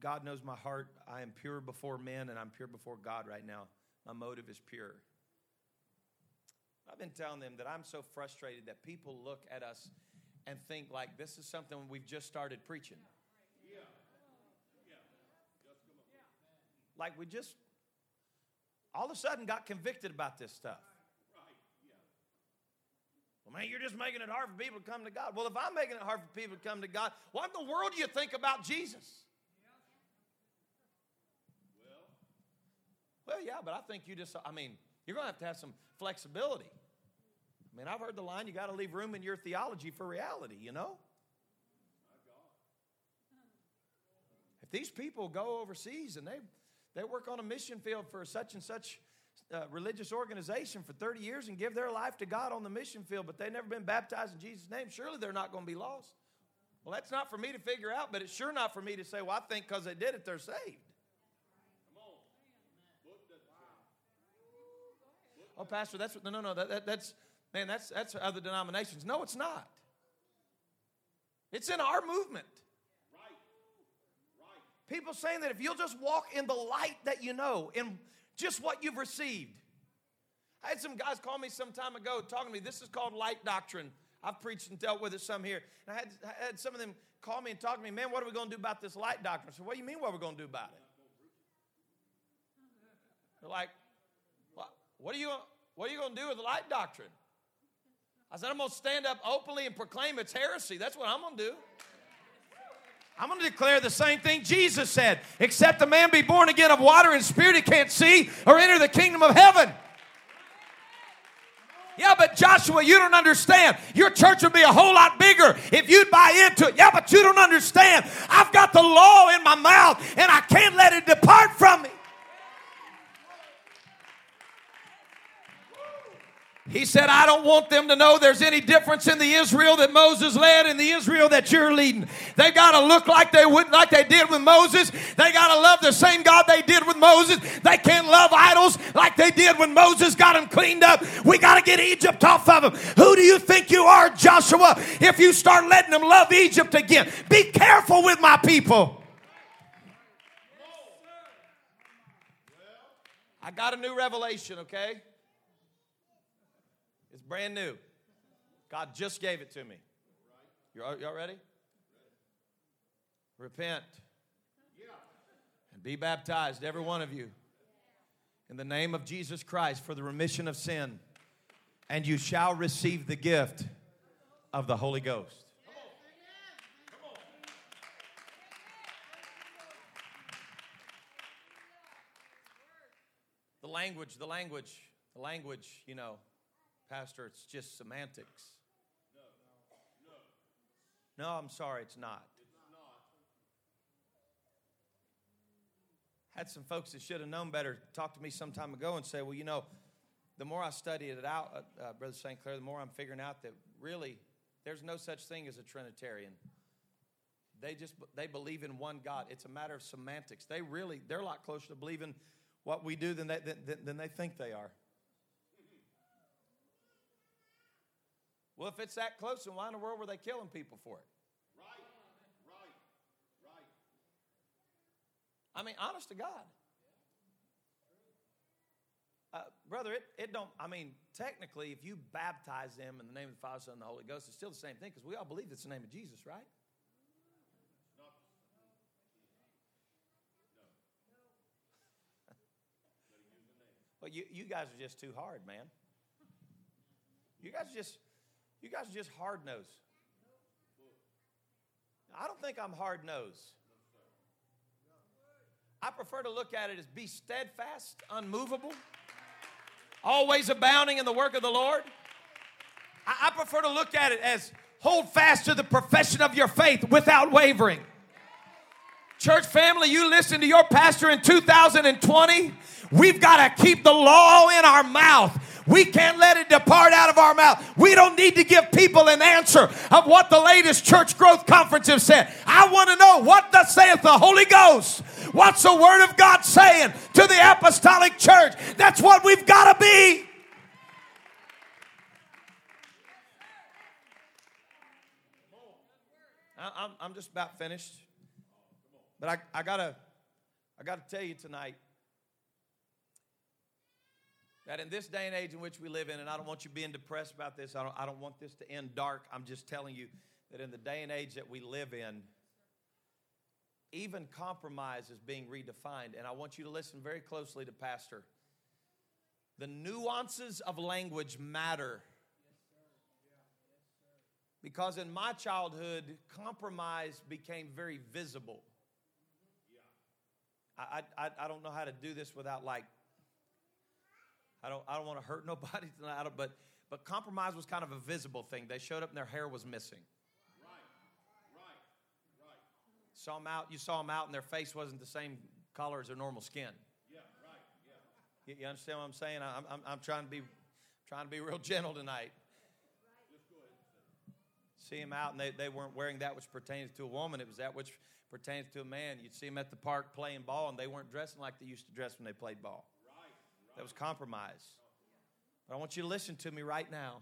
Speaker 1: God knows my heart. I am pure before men, and I'm pure before God right now. My motive is pure. I've been telling them that I'm so frustrated that people look at us and think like this is something we've just started preaching. Like we just all of a sudden got convicted about this stuff. Well, man, you're just making it hard for people to come to God. Well, if I'm making it hard for people to come to God, what in the world do you think about Jesus? Well, yeah, but I think you just, I mean, you're going to have to have some flexibility. I mean, I've heard the line, you got to leave room in your theology for reality, you know? If these people go overseas and they, they work on a mission field for such and such uh, religious organization for 30 years and give their life to God on the mission field, but they've never been baptized in Jesus' name, surely they're not going to be lost. Well, that's not for me to figure out, but it's sure not for me to say, well, I think because they did it, they're saved. Oh, Pastor, that's what, no, no, no, that, that, that's, man, that's, that's other denominations. No, it's not. It's in our movement. People saying that if you'll just walk in the light that you know, in just what you've received. I had some guys call me some time ago talking to me. This is called light doctrine. I've preached and dealt with it some here. And I had, I had some of them call me and talk to me, man, what are we going to do about this light doctrine? I said, what do you mean what are we're going to do about it? They're like, what, what are you, what are you going to do with the light doctrine? I said, I'm going to stand up openly and proclaim its heresy. That's what I'm going to do. I'm going to declare the same thing Jesus said except a man be born again of water and spirit, he can't see or enter the kingdom of heaven. Yeah, but Joshua, you don't understand. Your church would be a whole lot bigger if you'd buy into it. Yeah, but you don't understand. I've got the law in my mouth and I can't let it depart from me. He said, I don't want them to know there's any difference in the Israel that Moses led and the Israel that you're leading. They got to look like they would, like they did with Moses. They got to love the same God they did with Moses. They can't love idols like they did when Moses got them cleaned up. We got to get Egypt off of them. Who do you think you are, Joshua, if you start letting them love Egypt again? Be careful with my people. I got a new revelation, okay? Brand new. God just gave it to me. You're, y'all ready? Repent and be baptized, every one of you, in the name of Jesus Christ for the remission of sin, and you shall receive the gift of the Holy Ghost. The language, the language, the language, you know, Pastor, it's just semantics. No, no. No, I'm sorry, it's not. Had some folks that should have known better talk to me some time ago and say, well, you know, the more I study it out, uh, uh, Brother St. Clair, the more I'm figuring out that really there's no such thing as a Trinitarian. They just they believe in one God. It's a matter of semantics. They really they're a lot closer to believing what we do than they, than, than they think they are. Well, if it's that close, then why in the world were they killing people for it? Right, right, right. I mean, honest to God. Uh, brother, it, it don't, I mean, technically, if you baptize them in the name of the Father, Son, and the Holy Ghost, it's still the same thing because we all believe it's the name of Jesus, right? well, you, you guys are just too hard, man. You guys are just, you guys are just hard nosed. I don't think I'm hard nosed. I prefer to look at it as be steadfast, unmovable, always abounding in the work of the Lord. I, I prefer to look at it as hold fast to the profession of your faith without wavering. Church family, you listen to your pastor in 2020. We've got to keep the law in our mouth. We can't let it depart out of our mouth. We don't need to give people an answer of what the latest church growth conference have said. I want to know what thus saith the Holy Ghost. What's the Word of God saying to the apostolic church? That's what we've got to be. I'm, I'm just about finished. But I, I gotta I gotta tell you tonight that in this day and age in which we live in, and I don't want you being depressed about this, I don't, I don't want this to end dark. I'm just telling you that in the day and age that we live in, even compromise is being redefined. And I want you to listen very closely to Pastor. The nuances of language matter. Because in my childhood, compromise became very visible. I, I, I don't know how to do this without like, I don't, I don't want to hurt nobody tonight, but, but compromise was kind of a visible thing. They showed up and their hair was missing. Right, right, right. Saw them out, you saw them out and their face wasn't the same color as their normal skin. Yeah, right, yeah. You, you understand what I'm saying? I'm, I'm, I'm trying to be, trying to be real gentle tonight see them out and they, they weren't wearing that which pertains to a woman, it was that which pertains to a man. You'd see them at the park playing ball and they weren't dressing like they used to dress when they played ball. That was compromise. But I want you to listen to me right now.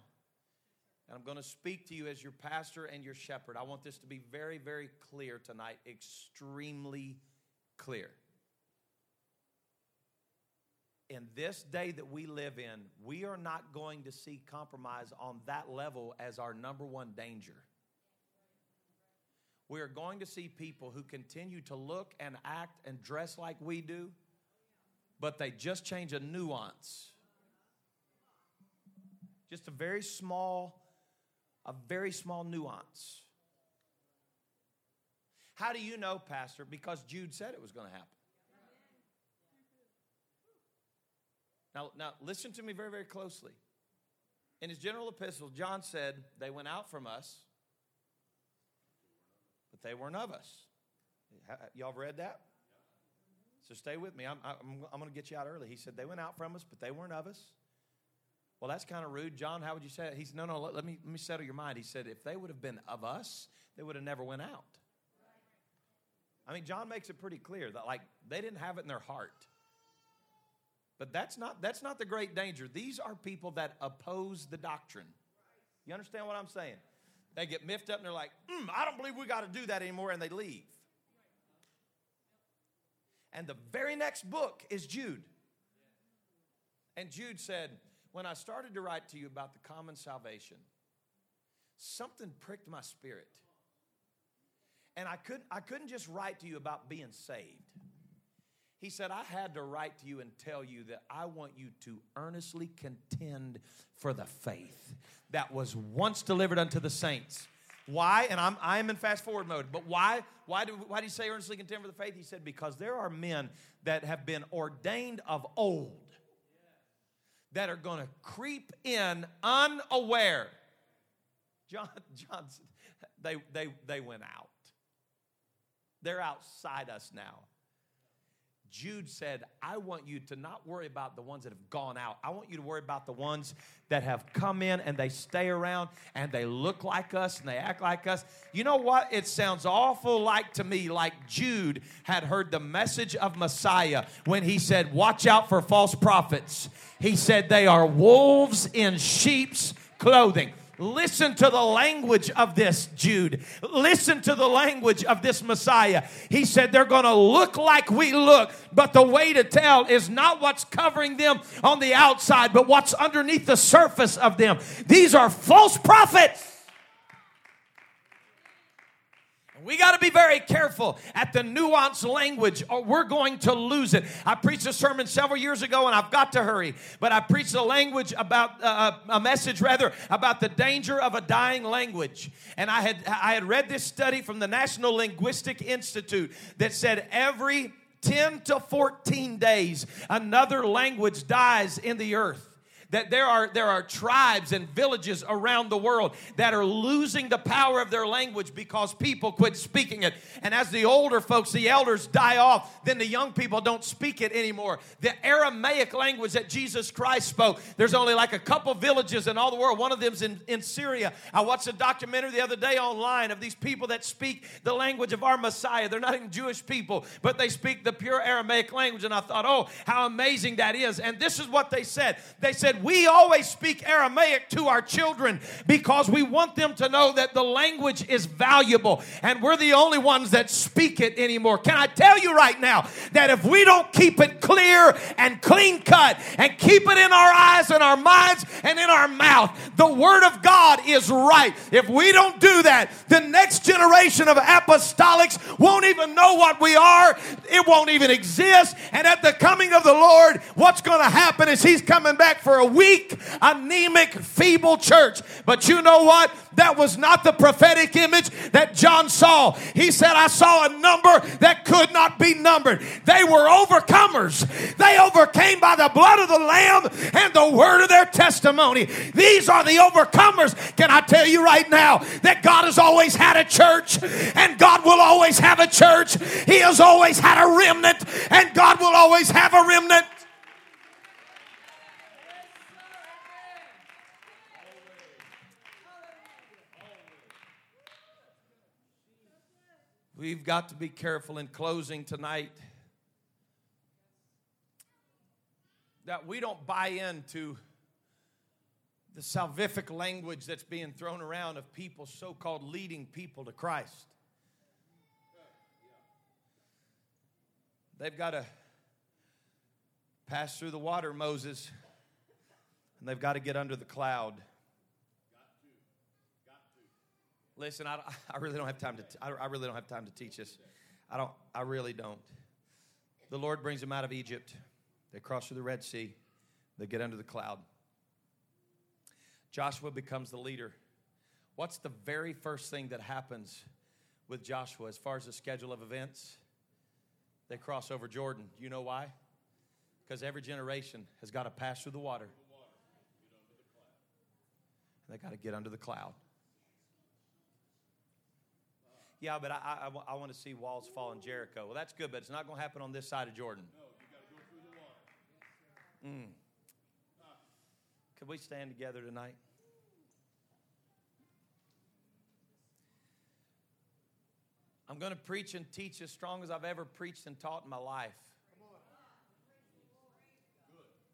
Speaker 1: And I'm going to speak to you as your pastor and your shepherd. I want this to be very, very clear tonight, extremely clear. In this day that we live in, we are not going to see compromise on that level as our number one danger we are going to see people who continue to look and act and dress like we do, but they just change a nuance. Just a very small, a very small nuance. How do you know, Pastor? Because Jude said it was going to happen. Now, now listen to me very, very closely. In his general epistle, John said, They went out from us but they weren't of us. Y'all read that? So stay with me. I'm, I'm, I'm going to get you out early. He said, They went out from us, but they weren't of us. Well, that's kind of rude. John, how would you say it? He said, No, no, let, let, me, let me settle your mind. He said, If they would have been of us, they would have never went out. I mean, John makes it pretty clear that, like, they didn't have it in their heart. But that's not, that's not the great danger. These are people that oppose the doctrine. You understand what I'm saying? They get miffed up and they're like, mm, I don't believe we got to do that anymore, and they leave. And the very next book is Jude. And Jude said, When I started to write to you about the common salvation, something pricked my spirit. And I couldn't, I couldn't just write to you about being saved. He said, I had to write to you and tell you that I want you to earnestly contend for the faith that was once delivered unto the saints. Why? And I'm, I am in fast forward mode, but why? Why do, why do you say earnestly contend for the faith? He said, because there are men that have been ordained of old that are going to creep in unaware. John, John, they, they, they went out. They're outside us now. Jude said, I want you to not worry about the ones that have gone out. I want you to worry about the ones that have come in and they stay around and they look like us and they act like us. You know what? It sounds awful like to me like Jude had heard the message of Messiah when he said, Watch out for false prophets. He said, They are wolves in sheep's clothing. Listen to the language of this, Jude. Listen to the language of this Messiah. He said they're going to look like we look, but the way to tell is not what's covering them on the outside, but what's underneath the surface of them. These are false prophets. We got to be very careful at the nuanced language or we're going to lose it. I preached a sermon several years ago and I've got to hurry, but I preached a language about uh, uh, a message rather about the danger of a dying language. And I had I had read this study from the National Linguistic Institute that said every 10 to 14 days, another language dies in the earth that there are there are tribes and villages around the world that are losing the power of their language because people quit speaking it. And as the older folks the elders die off then the young people don't speak it anymore. The aramaic language that jesus christ spoke there's only like a couple villages in all the world. One of them's in, in syria. I watched a documentary the other day online of these people that speak the language of our messiah. They're not even jewish people but they speak the pure aramaic language. And i thought oh how amazing that is. And this is what they said. They said we always speak Aramaic to our children because we want them to know that the language is valuable and we're the only ones that speak it anymore. Can I tell you right now that if we don't keep it clear and clean cut and keep it in our eyes and our minds and in our mouth, the Word of God is right. If we don't do that, the next generation of apostolics won't even know what we are, it won't even exist. And at the coming of the Lord, what's going to happen is He's coming back for a weak, anemic, feeble church. But you know what? That was not the prophetic image that John saw. He said, I saw a number that could not be numbered. They were overcomers. They overcame by the blood of the Lamb and the word of their testimony. These are the overcomers. Can I tell you right now that God has always had a church and God will always have a church? He has always had a remnant and God will always have a remnant. We've got to be careful in closing tonight that we don't buy into the salvific language that's being thrown around of people so called leading people to Christ. They've got to pass through the water, Moses, and they've got to get under the cloud. Listen, I, I really don't have time to. I really don't have time to teach this. I don't. I really don't. The Lord brings them out of Egypt. They cross through the Red Sea. They get under the cloud. Joshua becomes the leader. What's the very first thing that happens with Joshua as far as the schedule of events? They cross over Jordan. You know why? Because every generation has got to pass through the water. They got to get under the cloud. Yeah, but I, I, I want to see walls fall in Jericho. Well, that's good, but it's not going to happen on this side of Jordan. No, you got to go through the water. Mm. Could we stand together tonight? I'm going to preach and teach as strong as I've ever preached and taught in my life.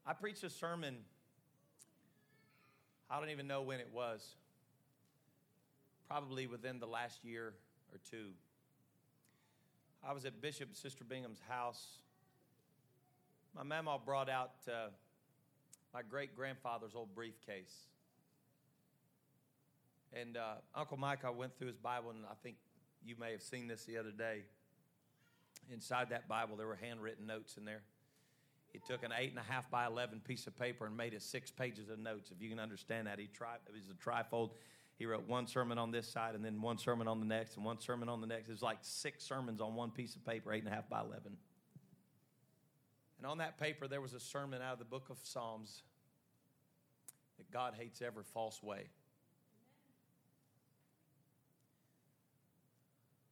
Speaker 1: I preached a sermon, I don't even know when it was, probably within the last year or two. I was at Bishop Sister Bingham's house. My mama brought out uh, my great grandfather's old briefcase. And uh, Uncle Mike, I went through his Bible, and I think you may have seen this the other day. Inside that Bible, there were handwritten notes in there. He took an eight and a half by 11 piece of paper and made it six pages of notes. If you can understand that, he tried, it was a trifold. He wrote one sermon on this side and then one sermon on the next and one sermon on the next. It was like six sermons on one piece of paper, eight and a half by 11. And on that paper, there was a sermon out of the book of Psalms that God hates every false way.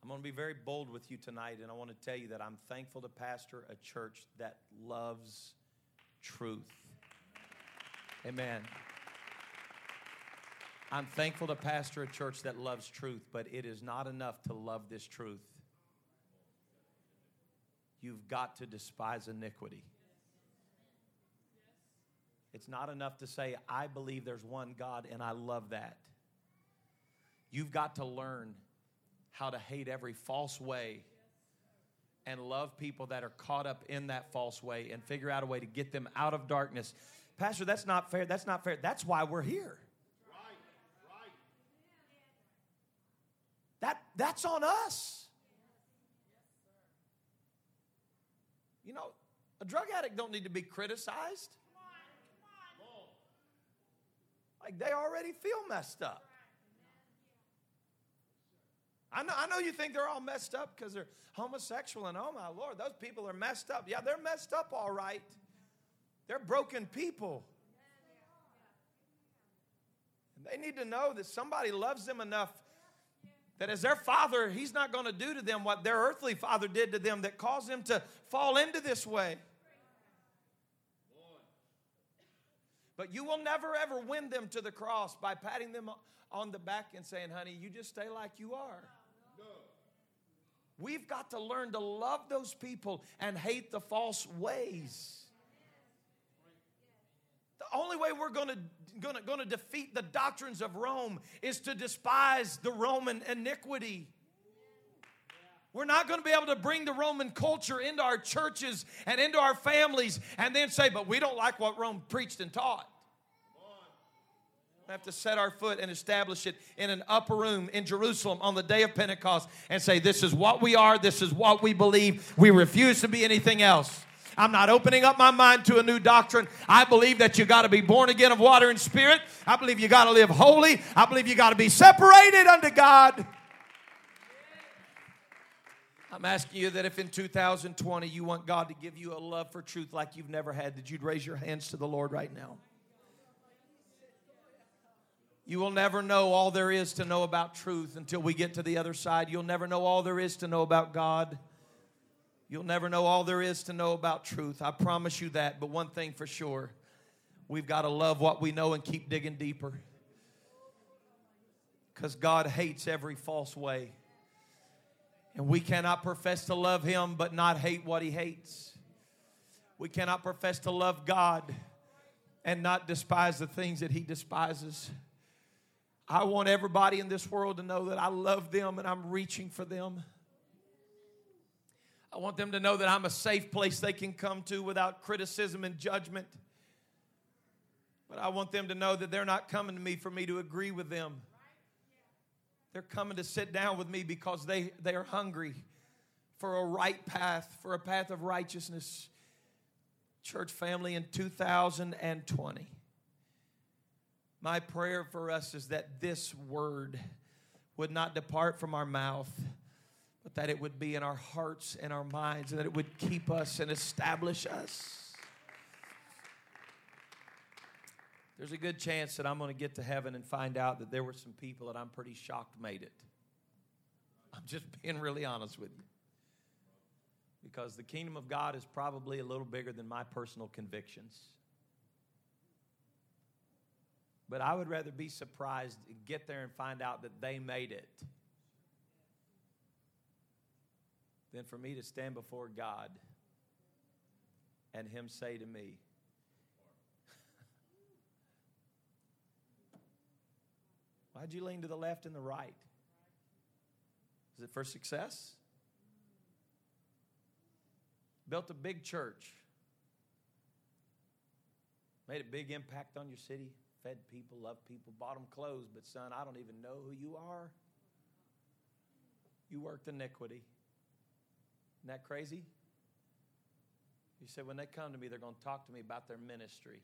Speaker 1: I'm going to be very bold with you tonight, and I want to tell you that I'm thankful to pastor a church that loves truth. Amen. I'm thankful to pastor a church that loves truth, but it is not enough to love this truth. You've got to despise iniquity. It's not enough to say, I believe there's one God and I love that. You've got to learn how to hate every false way and love people that are caught up in that false way and figure out a way to get them out of darkness. Pastor, that's not fair. That's not fair. That's why we're here. That, that's on us. You know, a drug addict don't need to be criticized. Like they already feel messed up. I know, I know you think they're all messed up because they're homosexual, and oh my Lord, those people are messed up. Yeah, they're messed up all right. They're broken people. And they need to know that somebody loves them enough that as their father, he's not going to do to them what their earthly father did to them that caused them to fall into this way. But you will never ever win them to the cross by patting them on the back and saying, honey, you just stay like you are. We've got to learn to love those people and hate the false ways. The only way we're going to going to, defeat the doctrines of Rome is to despise the Roman iniquity. We're not going to be able to bring the Roman culture into our churches and into our families and then say, but we don't like what Rome preached and taught. We have to set our foot and establish it in an upper room in Jerusalem on the day of Pentecost and say, This is what we are, this is what we believe. We refuse to be anything else. I'm not opening up my mind to a new doctrine. I believe that you got to be born again of water and spirit. I believe you got to live holy. I believe you got to be separated unto God. I'm asking you that if in 2020 you want God to give you a love for truth like you've never had, that you'd raise your hands to the Lord right now. You will never know all there is to know about truth until we get to the other side. You'll never know all there is to know about God. You'll never know all there is to know about truth. I promise you that. But one thing for sure we've got to love what we know and keep digging deeper. Because God hates every false way. And we cannot profess to love Him but not hate what He hates. We cannot profess to love God and not despise the things that He despises. I want everybody in this world to know that I love them and I'm reaching for them. I want them to know that I'm a safe place they can come to without criticism and judgment. But I want them to know that they're not coming to me for me to agree with them. They're coming to sit down with me because they, they are hungry for a right path, for a path of righteousness. Church family in 2020. My prayer for us is that this word would not depart from our mouth but that it would be in our hearts and our minds, and that it would keep us and establish us. There's a good chance that I'm going to get to heaven and find out that there were some people that I'm pretty shocked made it. I'm just being really honest with you. Because the kingdom of God is probably a little bigger than my personal convictions. But I would rather be surprised, and get there and find out that they made it than for me to stand before God and Him say to me, Why'd you lean to the left and the right? Is it for success? Built a big church, made a big impact on your city, fed people, loved people, bought them clothes, but son, I don't even know who you are. You worked iniquity. Isn't that crazy? He said, when they come to me, they're going to talk to me about their ministry.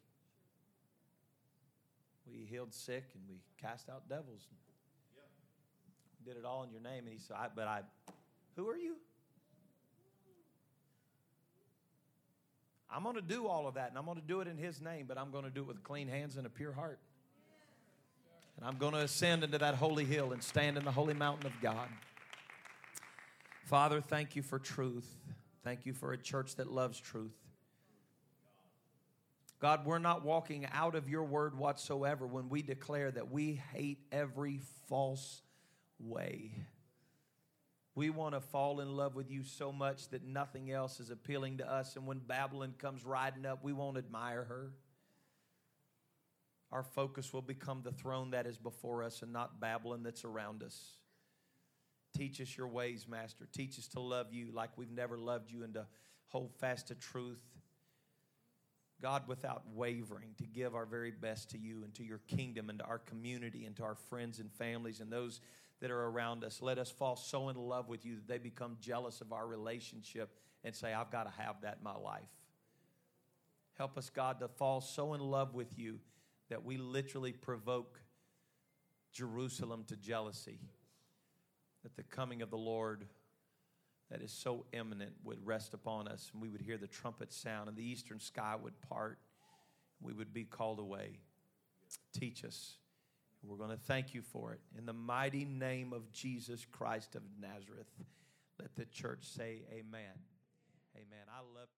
Speaker 1: We healed sick and we cast out devils. Yeah. Did it all in your name. And he said, I, but I, who are you? I'm going to do all of that, and I'm going to do it in His name, but I'm going to do it with clean hands and a pure heart. And I'm going to ascend into that holy hill and stand in the holy mountain of God. Father, thank you for truth. Thank you for a church that loves truth. God, we're not walking out of your word whatsoever when we declare that we hate every false way. We want to fall in love with you so much that nothing else is appealing to us. And when Babylon comes riding up, we won't admire her. Our focus will become the throne that is before us and not Babylon that's around us. Teach us your ways, Master. Teach us to love you like we've never loved you and to hold fast to truth. God, without wavering, to give our very best to you and to your kingdom and to our community and to our friends and families and those that are around us. Let us fall so in love with you that they become jealous of our relationship and say, I've got to have that in my life. Help us, God, to fall so in love with you that we literally provoke Jerusalem to jealousy that the coming of the Lord that is so imminent would rest upon us and we would hear the trumpet sound and the eastern sky would part. We would be called away. Teach us. We're going to thank you for it. In the mighty name of Jesus Christ of Nazareth, let the church say amen. Amen. I love